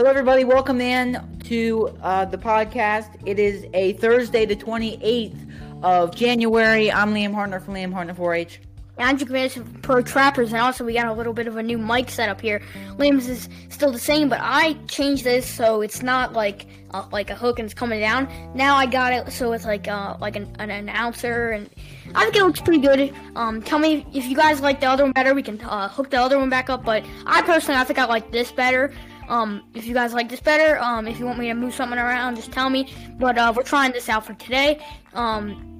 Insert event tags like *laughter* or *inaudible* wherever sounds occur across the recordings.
Hello, everybody. Welcome in to uh, the podcast. It is a Thursday, the 28th of January. I'm Liam Hartner from Liam Hartner 4-H. Andrew Commands from Pro Trappers, and also we got a little bit of a new mic setup here. Liam's is still the same, but I changed this so it's not like uh, like a hook and it's coming down. Now I got it so it's like uh, like an, an announcer, and I think it looks pretty good. Um, tell me if you guys like the other one better. We can uh, hook the other one back up, but I personally I think I like this better. Um, if you guys like this better, um, if you want me to move something around, just tell me. But uh, we're trying this out for today. Um,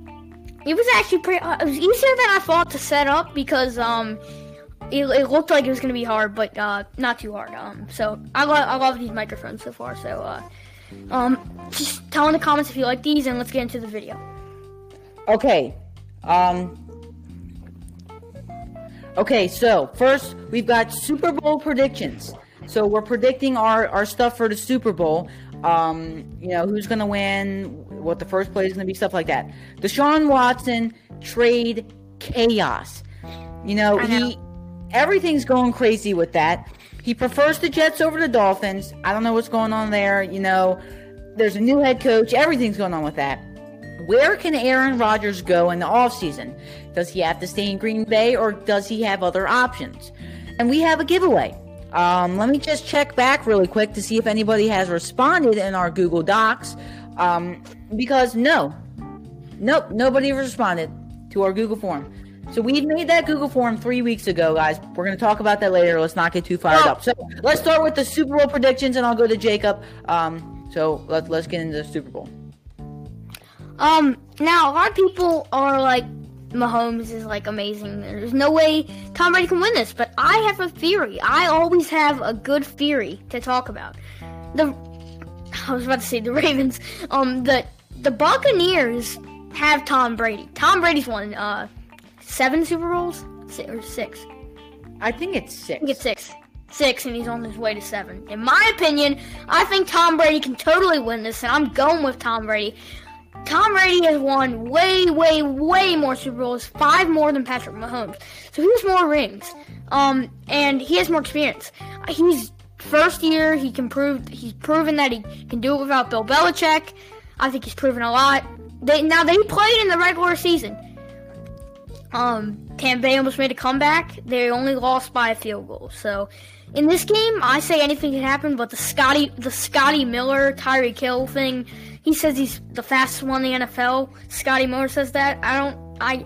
it was actually pretty. Uh, it was easier than I thought to set up because um, it, it looked like it was gonna be hard, but uh, not too hard. Um, so I love I love these microphones so far. So uh, um, just tell in the comments if you like these, and let's get into the video. Okay. Um. Okay, so first we've got Super Bowl predictions. So we're predicting our, our stuff for the Super Bowl. Um, you know, who's going to win, what the first play is going to be, stuff like that. Deshaun Watson trade chaos. You know, I he everything's going crazy with that. He prefers the Jets over the Dolphins. I don't know what's going on there. You know, there's a new head coach. Everything's going on with that. Where can Aaron Rodgers go in the offseason? Does he have to stay in Green Bay or does he have other options? And we have a giveaway. Um, let me just check back really quick to see if anybody has responded in our Google Docs. Um, because no, nope, nobody responded to our Google form. So we made that Google form three weeks ago, guys. We're going to talk about that later. Let's not get too fired up. So let's start with the Super Bowl predictions, and I'll go to Jacob. Um, so let's let's get into the Super Bowl. Um, now a lot of people are like, Mahomes is like amazing. There's no way Tom Brady can win this, but I have a theory. I always have a good theory to talk about. The *laughs* I was about to say the Ravens. Um, the the Buccaneers have Tom Brady. Tom Brady's won uh seven Super Bowls Si- or six. I think it's six. I think it's six. Six, and he's on his way to seven. In my opinion, I think Tom Brady can totally win this, and I'm going with Tom Brady. Tom Brady has won way, way, way more Super Bowls, five more than Patrick Mahomes. So he has more rings, um, and he has more experience. He's first year. He can prove. He's proven that he can do it without Bill Belichick. I think he's proven a lot. They now they played in the regular season. Um, Tampa Bay almost made a comeback. They only lost by a field goal. So, in this game, I say anything can happen. But the Scotty, the Scotty Miller, Tyreek Hill thing, he says he's the fastest one in the NFL. Scotty Miller says that. I don't. I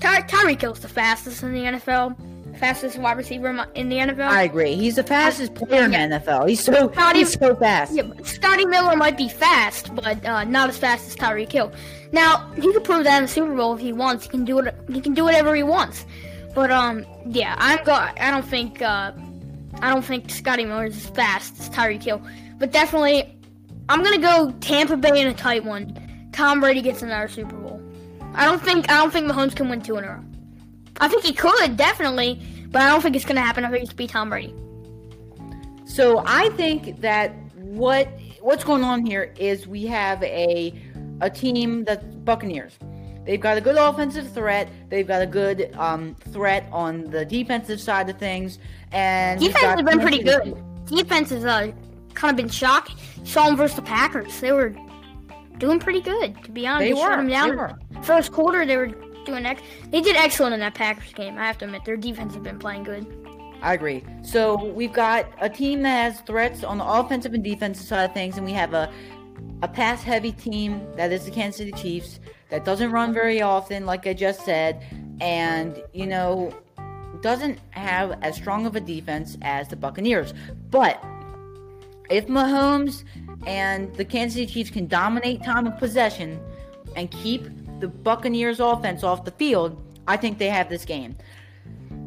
Ty, Tyreek Hill's the fastest in the NFL. Fastest wide receiver in the NFL. I agree. He's the fastest player in the NFL. He's so Not he's so fast. Yeah, Scotty Miller might be fast, but uh, not as fast as Tyreek Hill. Now he could prove that in the Super Bowl if he wants. He can do it. He can do whatever he wants. But um, yeah, I'm go. I don't think. Uh, I don't think Scotty Miller is as fast as Tyreek Hill. But definitely, I'm gonna go Tampa Bay in a tight one. Tom Brady gets another Super Bowl. I don't think. I don't think Mahomes can win two in a row. I think he could definitely, but I don't think it's gonna happen. I think it's be Tom Brady. So I think that what what's going on here is we have a a team that's Buccaneers. They've got a good offensive threat. They've got a good um, threat on the defensive side of things, and Defense has been pretty good. Defense has uh, kind of been shocking. Saw them versus the Packers. They were doing pretty good, to be honest. They shut were, them down. they were. First quarter, they were doing ex- They did excellent in that Packers game. I have to admit, their defense has been playing good. I agree. So we've got a team that has threats on the offensive and defensive side of things, and we have a a pass heavy team that is the Kansas City Chiefs that doesn't run very often, like I just said, and you know doesn't have as strong of a defense as the Buccaneers. But if Mahomes and the Kansas City Chiefs can dominate time of possession and keep the Buccaneers offense off the field, I think they have this game.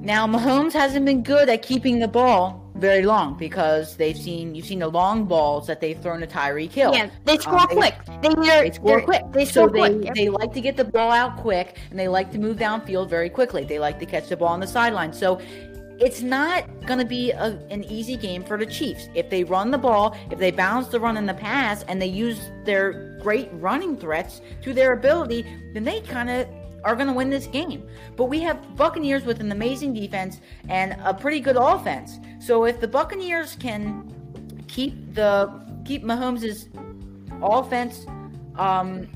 Now Mahomes hasn't been good at keeping the ball very long because they've seen you've seen the long balls that they've thrown to Tyreek Hill. Yeah, they score Um, quick. They, They score quick. They so score they, quick. they like to get the ball out quick and they like to move downfield very quickly. They like to catch the ball on the sideline. So it's not going to be a, an easy game for the Chiefs. If they run the ball, if they balance the run and the pass, and they use their great running threats to their ability, then they kind of are going to win this game. But we have Buccaneers with an amazing defense and a pretty good offense. So if the Buccaneers can keep the keep Mahomes' offense um,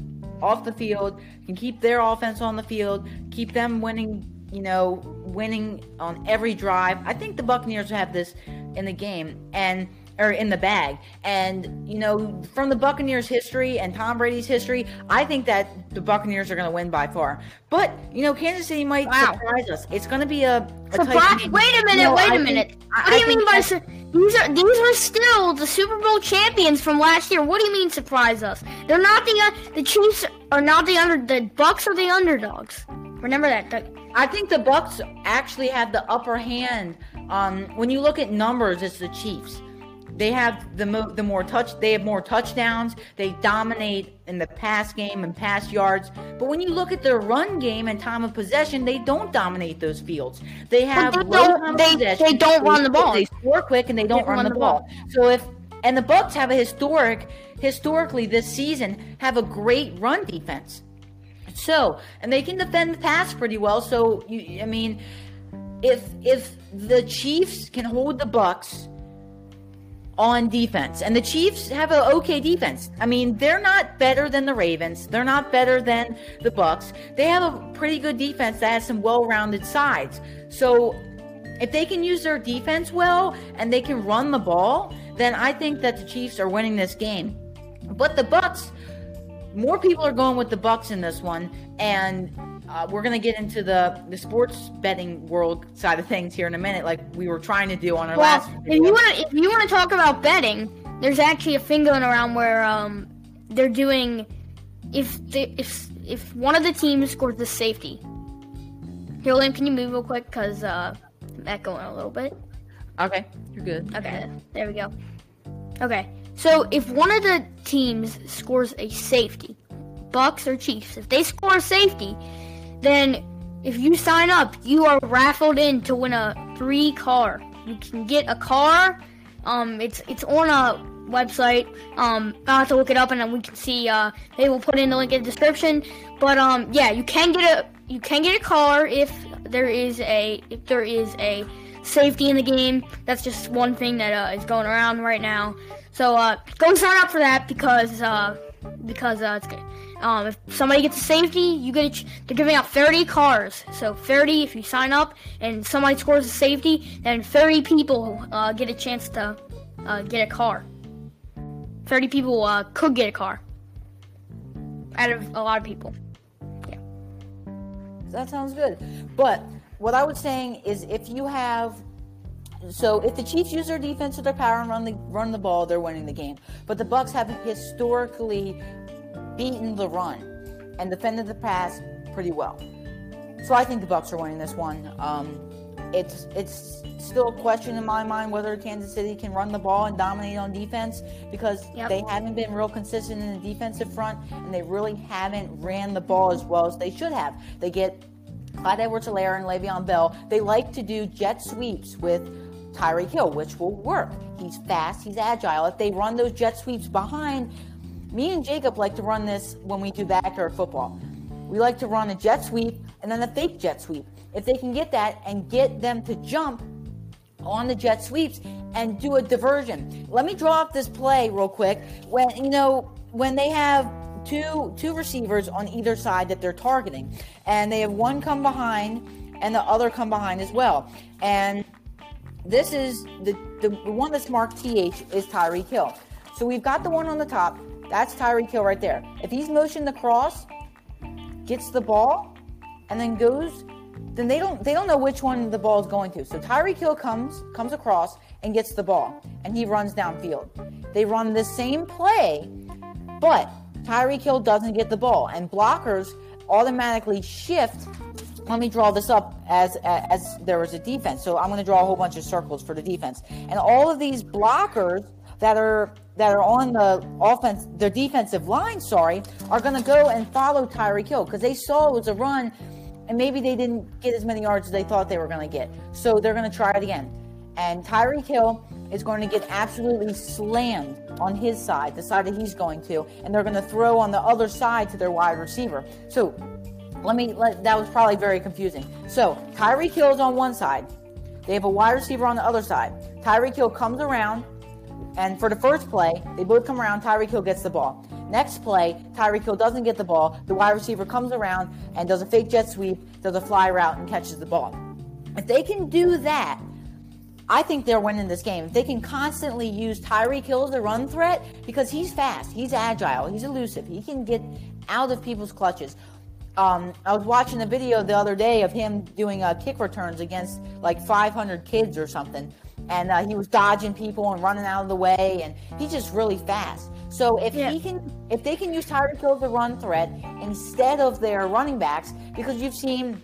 off the field, can keep their offense on the field, keep them winning, you know, winning on every drive. I think the Buccaneers have this in the game and or in the bag. And you know, from the Buccaneers history and Tom Brady's history, I think that the Buccaneers are going to win by far. But you know, Kansas City might wow. surprise us. It's going to be a, a surprise. Wait a minute. You know, wait a minute. what do you mean by su- these are these are still the Super Bowl champions from last year? What do you mean surprise us? They're not the uh, the Chiefs are not the under the Bucks are the underdogs. Remember that. I think the Bucks actually have the upper hand. Um, when you look at numbers, it's the Chiefs. They have the mo- the more touch. They have more touchdowns. They dominate in the pass game and pass yards. But when you look at their run game and time of possession, they don't dominate those fields. They have they don't, they, they, don't run the ball. They score quick and they don't, run, run, the, the ball. ball. So if and the Bucks have a historic historically this season have a great run defense. So and they can defend the pass pretty well. So you, I mean, if if the Chiefs can hold the Bucks on defense. And the Chiefs have an okay defense. I mean, they're not better than the Ravens. They're not better than the Bucks. They have a pretty good defense that has some well-rounded sides. So, if they can use their defense well and they can run the ball, then I think that the Chiefs are winning this game. But the Bucks, more people are going with the Bucks in this one, and uh, we're gonna get into the the sports betting world side of things here in a minute, like we were trying to do on our well, last. If you want to, if you want to talk about betting, there's actually a thing going around where um they're doing if the if if one of the teams scores the safety. Here, Liam, can you move real quick? Cause uh, I'm echoing a little bit. Okay, you're good. Okay, there we go. Okay, so if one of the teams scores a safety, Bucks or Chiefs, if they score a safety, then if you sign up, you are raffled in to win a free car. You can get a car. Um, it's it's on a website. Um, I'll have to look it up and then we can see. Uh, they will put in the link in the description. But um, yeah, you can get a you can get a car if there is a if there is a safety in the game. That's just one thing that uh, is going around right now. So uh, go sign up for that because uh, because uh, it's good. Um, if somebody gets a safety, you get ch- they're giving out 30 cars. So 30 if you sign up and somebody scores a safety, then 30 people uh, get a chance to uh, get a car. 30 people uh, could get a car out of a lot of people. Yeah. That sounds good. But what I was saying is if you have so if the Chiefs use their defense to their power and run the run the ball, they're winning the game. But the Bucks have historically beaten the run and defended the pass pretty well. So I think the Bucks are winning this one. Um, it's it's still a question in my mind whether Kansas City can run the ball and dominate on defense because yep. they haven't been real consistent in the defensive front and they really haven't ran the ball as well as they should have. They get Clyde Edwards-Helaire and Le'Veon Bell. They like to do jet sweeps with Tyreek Hill, which will work. He's fast, he's agile. If they run those jet sweeps behind me and Jacob like to run this when we do backyard football. We like to run a jet sweep and then a fake jet sweep. If they can get that and get them to jump on the jet sweeps and do a diversion. Let me draw up this play real quick. When you know when they have two two receivers on either side that they're targeting, and they have one come behind and the other come behind as well. And this is the the, one that's marked TH is Tyreek Hill. So we've got the one on the top. That's Tyreek Hill right there. If he's motioned the cross, gets the ball, and then goes, then they don't they don't know which one the ball is going to. So Tyreek Hill comes comes across and gets the ball, and he runs downfield. They run the same play, but Tyreek Hill doesn't get the ball, and blockers automatically shift. Let me draw this up as as there was a defense. So I'm going to draw a whole bunch of circles for the defense, and all of these blockers that are that are on the offense, their defensive line, sorry, are going to go and follow Tyreek Hill because they saw it was a run, and maybe they didn't get as many yards as they thought they were going to get. So they're going to try it again, and Tyreek Hill is going to get absolutely slammed on his side, the side that he's going to, and they're going to throw on the other side to their wide receiver. So let me let that was probably very confusing. So Tyreek Hill is on one side. They have a wide receiver on the other side. Tyreek Hill comes around And for the first play, they both come around. Tyreek Hill gets the ball. Next play, Tyreek Hill doesn't get the ball. The wide receiver comes around and does a fake jet sweep, does a fly route, and catches the ball. If they can do that, I think they're winning this game. If they can constantly use Tyreek Hill as a run threat because he's fast, he's agile, he's elusive, he can get out of people's clutches. Um, I was watching a video the other day of him doing uh, kick returns against like 500 kids or something, and uh, he was dodging people and running out of the way, and he's just really fast. So if Yeah. he can, if they can use Tyreek Hill as a run threat instead of their running backs, because you've seen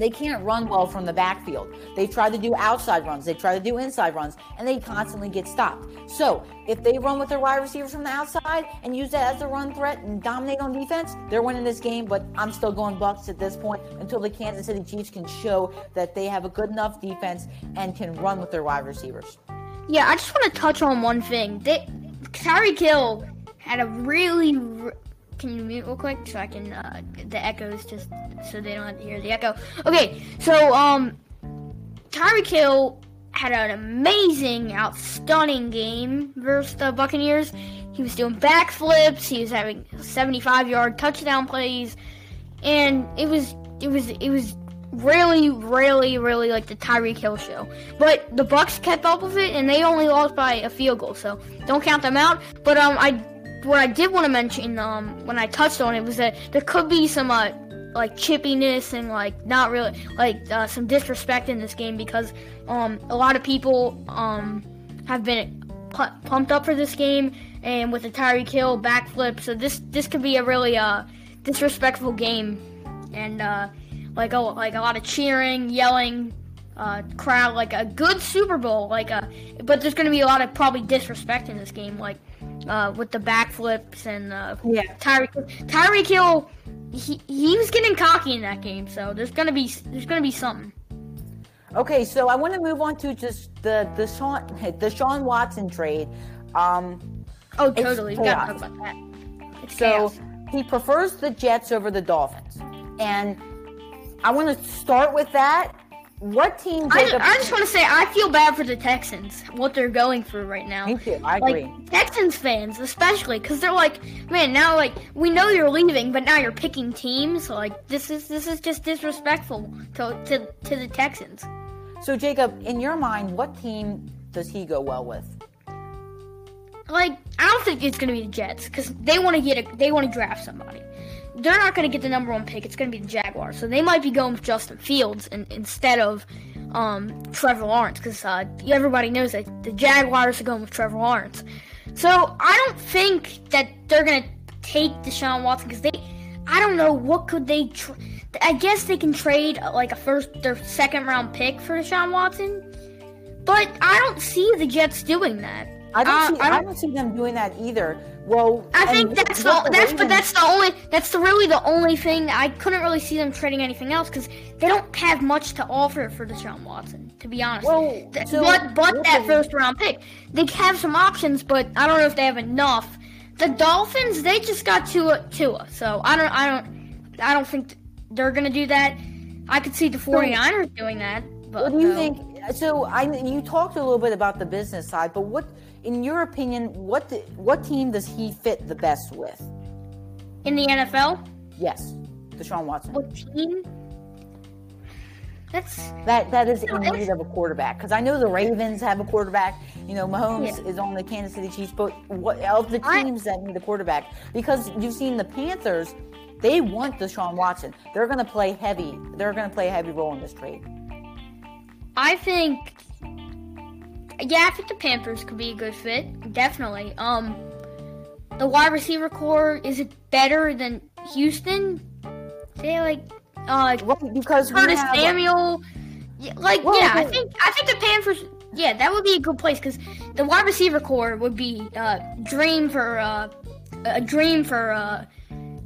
they can't run well from the backfield. They try to do outside runs, they try to do inside runs, and they constantly get stopped. So if they run with their wide receivers from the outside and use that as a run threat and dominate on defense, they're winning this game. But I'm still going Bucks at this point until the Kansas City Chiefs can show that they have a good enough defense and can run with their wide receivers. Yeah, I just want to touch on one thing. They, Tyreek Hill had a really. Can you mute real quick so I can uh, the echoes just so they don't have to hear the echo? Okay, so um, Tyreek Hill had an amazing, outstunning game versus the Buccaneers. He was doing backflips. He was having 75-yard touchdown plays, and it was it was it was really, really, really like the Tyreek Hill show. But the Bucks kept up with it, and they only lost by a field goal, so don't count them out. But um, I what I did want to mention um when I touched on it was that there could be some uh like chippiness and like not really like uh, some disrespect in this game because um a lot of people um have been pu- pumped up for this game and with the Tyreek Hill backflip. So this this could be a really uh disrespectful game and uh like a like a lot of cheering yelling uh crowd like a good Super Bowl like a but there's gonna be a lot of probably disrespect in this game like uh with the backflips and uh Yeah. Tyreek Tyreek Hill he he was getting cocky in that game, so there's gonna be there's gonna be something. Okay, so I want to move on to just the the Sean the Sean Watson trade. Um, Oh, totally. We gotta talk about that. It's So chaos. he prefers the Jets over the Dolphins, and I want to start with that. What team? I, Jacob- I just want to say I feel bad for the Texans, what they're going through right now. Me too. I Like agree. Texans fans, especially, because they're like, man, now like we know you're leaving, but now you're picking teams. Like this is this is just disrespectful to to, to the Texans. So Jacob, in your mind, what team does he go well with? Like I don't think it's gonna be the Jets because they want to get a they want to draft somebody. They're not gonna get the number one pick. It's gonna be the Jaguars, so they might be going with Justin Fields in, instead of um, Trevor Lawrence because uh, everybody knows that the Jaguars are going with Trevor Lawrence. So I don't think that they're gonna take Deshaun Watson because they. I don't know what could they. Tr- I guess they can trade uh, like a first their second round pick for Deshaun Watson, but I don't see the Jets doing that. I don't Uh, see. I I don't- don't see them doing that either. Well, I think that's the, that's but that's the only that's the really the only thing I couldn't really see them trading anything else because they don't have much to offer for Deshaun Watson to be honest. Well, Th- so but but that first round pick, they have some options, but I don't know if they have enough. The Dolphins they just got Tua Tua, so I don't I don't I don't think they're gonna do that. I could see the 49ers doing that. But What do you no. think? So I you talked a little bit about the business side, but what, in your opinion, what the, what team does he fit the best with? in the NFL? Yes, Deshaun Watson. What team? That's That that is in No, it's- need of a quarterback because I know the Ravens have a quarterback. You know, Mahomes Yeah. is on the Kansas City Chiefs, but what of the I- teams that need a quarterback? Because you've seen the Panthers, they want Deshaun Watson. They're going to play heavy. They're going to play a heavy role in this trade. I think, yeah, I think the Panthers could be a good fit. Definitely. Um, the wide receiver corps is it better than Houston? They like, uh, Right, because Curtis have- Samuel. Yeah, like, Well, yeah, I think I think the Panthers. Yeah, that would be a good place because the wide receiver corps would be uh, dream for uh, a dream for uh,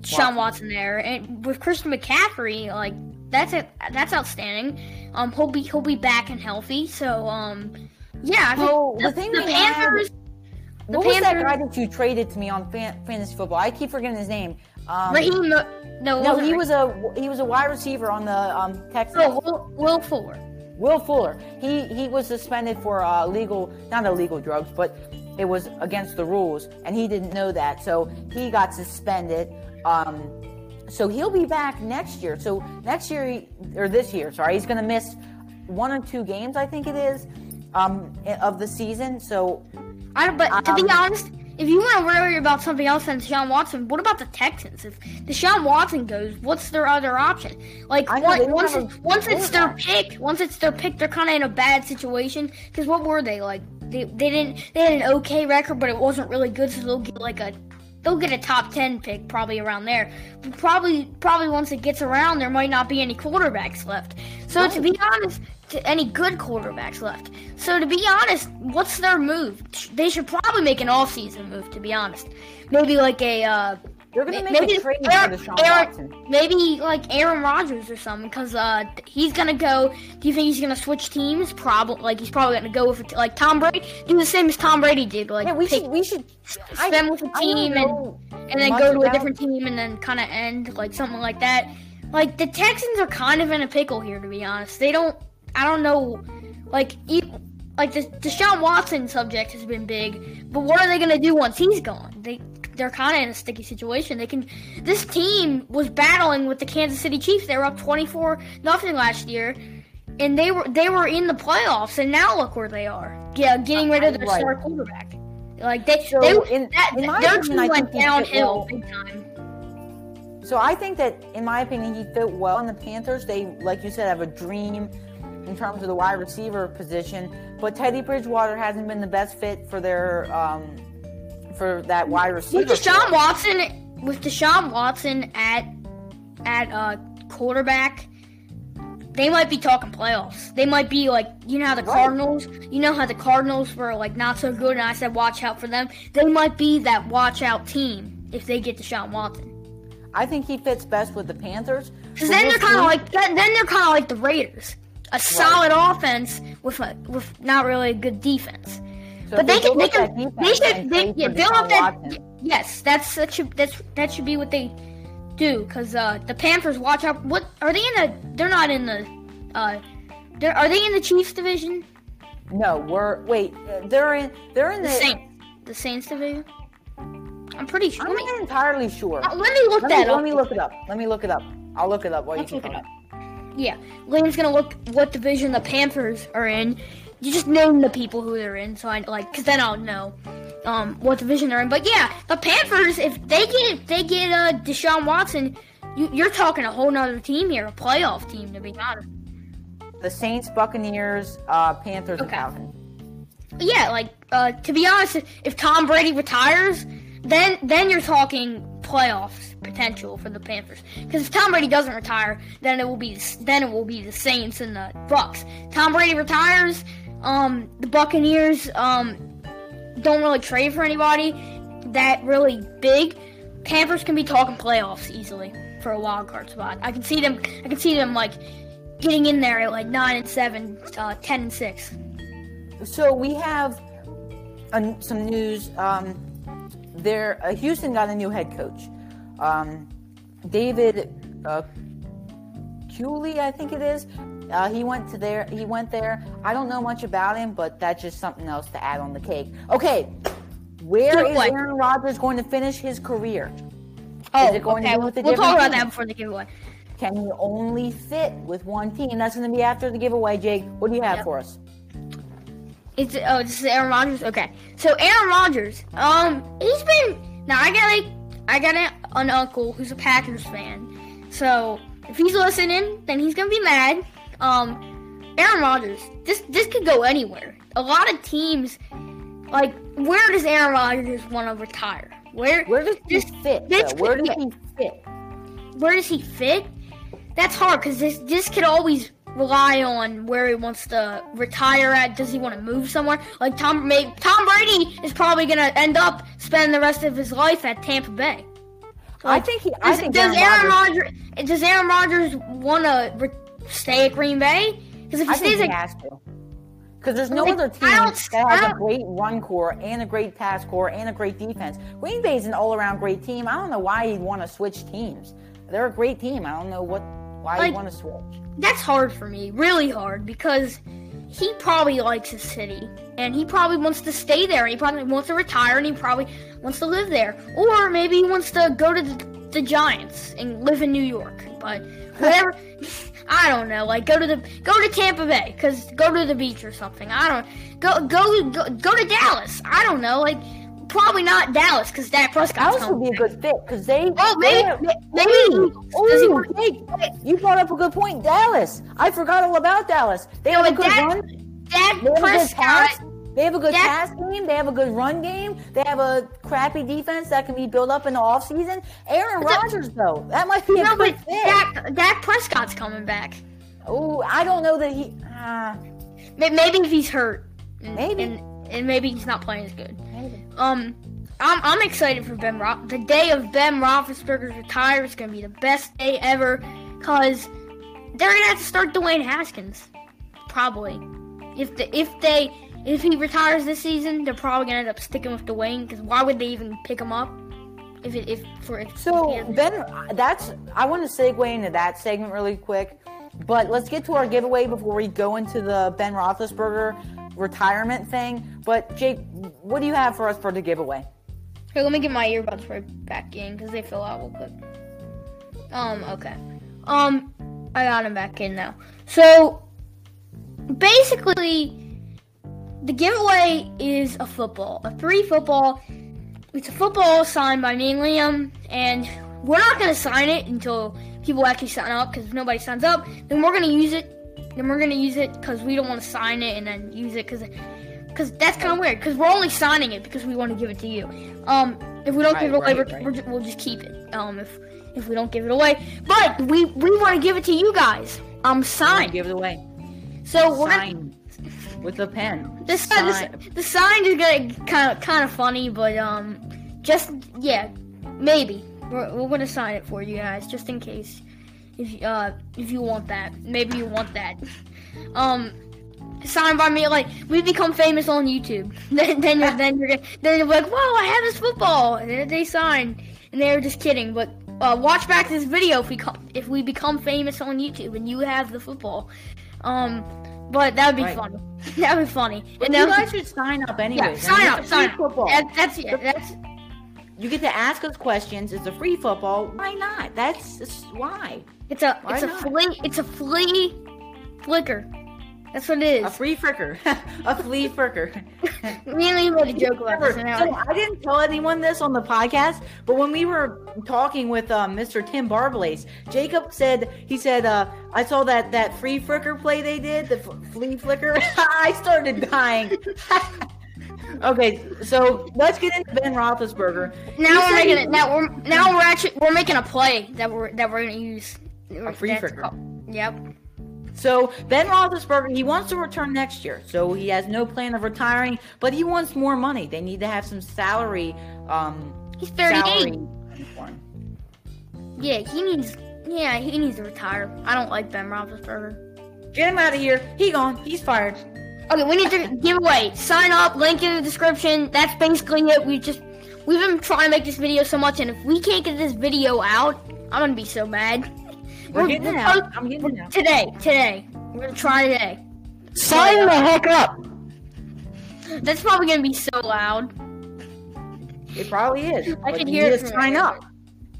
Sean Watson there, and with Christian McCaffrey, like that's it. That's outstanding. Um, he'll be he'll be back and healthy. So um, yeah, I think Well, the the, thing the Panthers. The What was that guy that you traded to me on fan, fantasy football? I keep forgetting his name. Um, Raheem, no, no, no, he Raheem. was a he was a wide receiver on the um, Texans. Oh, Will, Will Fuller. Will Fuller. He he was suspended for uh, illegal, not illegal drugs, but it was against the rules, and he didn't know that, so he got suspended. Um, so he'll be back next year. So next year, he, or this year, sorry, he's going to miss one or two games, I think it is, um, of the season. So, I but to be Um, honest, if you want to worry about something else than Deshaun Watson, what about the Texans? If Deshaun Watson goes, what's their other option? Like once once, it- once it's their quarterback. pick, once it's their pick, they're kind of in a bad situation. Because what were they like? They, they didn't they had an okay record, but it wasn't really good. So they'll get like a they'll get a top ten pick probably around there. But probably probably once it gets around, there might not be any quarterbacks left. So to be honest, to any good quarterbacks left. So to be honest, what's their move? They should probably make an off-season move. To be honest, maybe like a uh, they're going to make maybe a trade Aaron- for Deshaun Aaron- Watson. maybe like Aaron Rodgers or something, because uh, he's gonna go. Do you think he's gonna switch teams? Probably. Like he's probably gonna go with a t- like Tom Brady. Do the same as Tom Brady did. Like Yeah, we should. We should. Spend with a team and and then go to a different team and then kind of end like something like that. Like the Texans are kind of in a pickle here, to be honest. They don't. I don't know. Like like the Deshaun Watson subject has been big, but what are they gonna do once he's gone? They they're kind of in a sticky situation. They can. This team was battling with the Kansas City Chiefs. They were up twenty four nothing last year. And they were they were in the playoffs, and now look where they are. Yeah, getting rid of their Right. star quarterback. Like they, So, they in- that, in my their opinion, team went think he fit downhill big time. So I think that, in my opinion, he fit well in the Panthers. They, like you said, have a dream in terms of the wide receiver position. But Teddy Bridgewater hasn't been the best fit for their um, for that wide receiver. With Deshaun. Watson, with Deshaun Watson at at uh, quarterback, they might be talking playoffs. They might be like, you know how the Right. Cardinals, you know how the Cardinals were like not so good, and I said watch out for them. They might be that watch out team if they get Deshaun Watson. I think he fits best with the Panthers. Because then they're kind of like then then they're kind of like the Raiders, a solid offense with a, with not really a good defense. So but they can they can they should they, yeah, build up that Watson. yes that's that should that's that should be what they do because uh, the Panthers watch out what are they in the they're not in the uh they're, are they in the Chiefs division No, we're wait. They're in. They're in the the. Saints the Saints division I'm pretty sure I'm not entirely sure. uh, let me look Let that me, up let me look it up. Let me look it up. I'll look it up while Let's you keep it up. Yeah, Lane's gonna look what division the Panthers are in. You just name the people who they're in, so I like, cause then I'll know um what division they're in. But yeah, the Panthers, if they get if they get uh Deshaun Watson, you, you're talking a whole nother team here, a playoff team to be honest. The Saints, Buccaneers, uh, Panthers, Okay. and Falcons. Yeah, like uh, to be honest, if Tom Brady retires, then then you're talking playoffs potential for the Panthers. Because if Tom Brady doesn't retire, then it will be then it will be the Saints and the Bucks. Tom Brady retires, um, the Buccaneers um, don't really trade for anybody that really big. Panthers can be talking playoffs easily for a wild card spot. I can see them. I can see them like getting in there at like nine and seven, uh, ten and six. So we have uh, some news. Um, there, uh, Houston got a new head coach, um, David uh, Cooley, I think it is. Uh, he went to there. He went there. I don't know much about him, but that's just something else to add on the cake. Okay, where Good is one. Aaron Rodgers going to finish his career? Oh, it going to okay. We'll, with a we'll talk about team? that before the giveaway. Can he only fit with one team? That's going to be after the giveaway. Jake, what do you have Yep. for us? It's oh, this is Aaron Rodgers. Okay, so Aaron Rodgers, um, he's been now. I got like I got a, an uncle who's a Packers fan, so if he's listening, then he's gonna be mad. Um, Aaron Rodgers, this this could go anywhere. A lot of teams, like where does Aaron Rodgers want to retire? Where Where does he this, fit? this? Where does he fit? where does he fit? That's hard because this this could always rely on where he wants to retire at. Does he want to move somewhere? Like Tom, may, Tom Brady is probably gonna end up spending the rest of his life at Tampa Bay. I think he. I Does, think does Aaron Rodgers. Rodgers does Aaron Rodgers want to re- stay at Green Bay? Because if he I think he at has to. Because there's no Like, other team that has a great run core and a great pass core and a great defense. Green Bay's an all-around great team. I don't know why he'd want to switch teams. They're a great team. I don't know what why Like- he'd want to switch. That's hard for me, really hard, because he probably likes his city and he probably wants to stay there. He probably wants to retire and he probably wants to live there. Or maybe he wants to go to the, the Giants and live in New York. But *laughs* whatever, I don't know. Like go to the go to Tampa Bay because go to the beach or something. I don't go go go, go to Dallas. I don't know. Like probably not Dallas because Dak Prescott. Dallas would be a good fit because they. Oh, maybe they- maybe Ooh, ooh, you brought up a good point. Dallas. I forgot all about Dallas. They have a good Dak- run. Dak They have a good pass. Prescott. They have a good Dak- pass game. They have a good run game. They have a crappy defense that can be built up in the offseason. Aaron Rodgers, though, that might be a No, good but fit. Dak, Dak Prescott's coming back. Oh, I don't know that he. Uh, Maybe if he's hurt. Maybe. And, and maybe he's not playing as good. Um, I'm, I'm excited for Ben Ro- The day of Ben Roethlisberger's retire is going to be the best day ever because they're going to have to start Dwayne Haskins. Probably. If the, if they if he retires this season, they're probably going to end up sticking with Dwayne because why would they even pick him up? If it if for if, So if Ben, that's I want to segue into that segment really quick, but let's get to our giveaway before we go into the Ben Roethlisberger retirement thing. But Jake, what do you have for us for the giveaway? Here, let me get my earbuds right back in because they fill out real quick. Um, okay. Um, I got them back in now. So, basically, the giveaway is a football, a free football. It's a football signed by me and Liam, and we're not gonna sign it until people actually sign up. Because if nobody signs up, then we're gonna use it. Then we're gonna use it because we don't want to sign it and then use it because because that's kind of weird. Because we're only signing it because we want to give it to you. Um, if we don't Right, give it away, right, we're, right. We'll just keep it. Um, if if we don't give it away, but we we want to give it to you guys. Um, signed. Give it away. So we're gonna, with a pen. this sign, Sign. this, the sign is gonna kind of kind of funny, but um, just yeah, maybe we're, we're gonna sign it for you guys just in case if uh if you want that. Maybe you want that. Um, signed by me. Like we become famous on YouTube. *laughs* then then you're then you're then you're like, whoa, I have this football, and then they sign, and they were just kidding. But uh, watch back this video if we come if we become famous on YouTube and you have the football. Um, but that would be Right. funny. *laughs* that would be funny. But and you guys should sign up anyway. yeah, sign up, sign up. Football. That, that's yeah, that's You get to ask us questions. It's a free football. Why not? That's why. it's a Why it's a flea it's a flea flicker. That's what it is. A free fricker. *laughs* a flea fricker. *laughs* And made a joke about this. I So I didn't tell anyone this on the podcast, but when we were talking with um, Mr. Tim Barblaze, Jacob said he said uh, I saw that that free flicker play they did, the f- flea flicker. *laughs* I started dying. Okay, so let's get into Ben Roethlisberger. Now we're making it. Now we're now we're actually we're making a play that we're that we're gonna use. A free called- Yep. So Ben Roethlisberger, he wants to return next year. So he has no plan of retiring, but he wants more money. They need to have some salary. Um, He's 38. salary. Yeah, he needs. Yeah, he needs to retire. I don't like Ben Roethlisberger. Get him out of here. He gone. He's fired. Okay, we need to give away. Sign up. Link in the description. That's basically it. We just we've been trying to make this video so much, and if we can't get this video out, I'm gonna be so mad. We're getting it we're out. I'm getting it out. Today, today, we're gonna try today. Sign the heck up. That's probably gonna be so loud. It probably is. I but can you hear need it to from sign right up.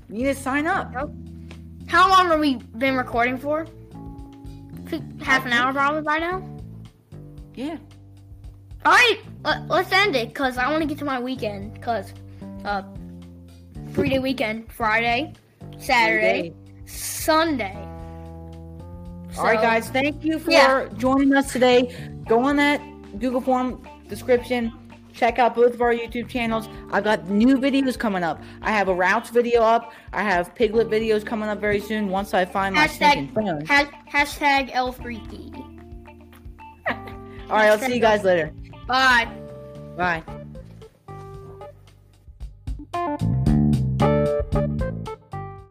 You need to sign up. How long have we been recording for? Half an hour probably by now. Yeah. All right, let, let's end it because I want to get to my weekend. Cause uh, three day weekend: Friday, Saturday, Sunday. All right, guys. Thank you for Yeah. joining us today. Go on that Google form description. Check out both of our YouTube channels. I've got new videos coming up. I have a routes video up. I have piglet videos coming up very soon. Once I find my Hashtag phone. ha- hashtag L3P. *laughs* All right. I'll see you guys later. Bye. Bye.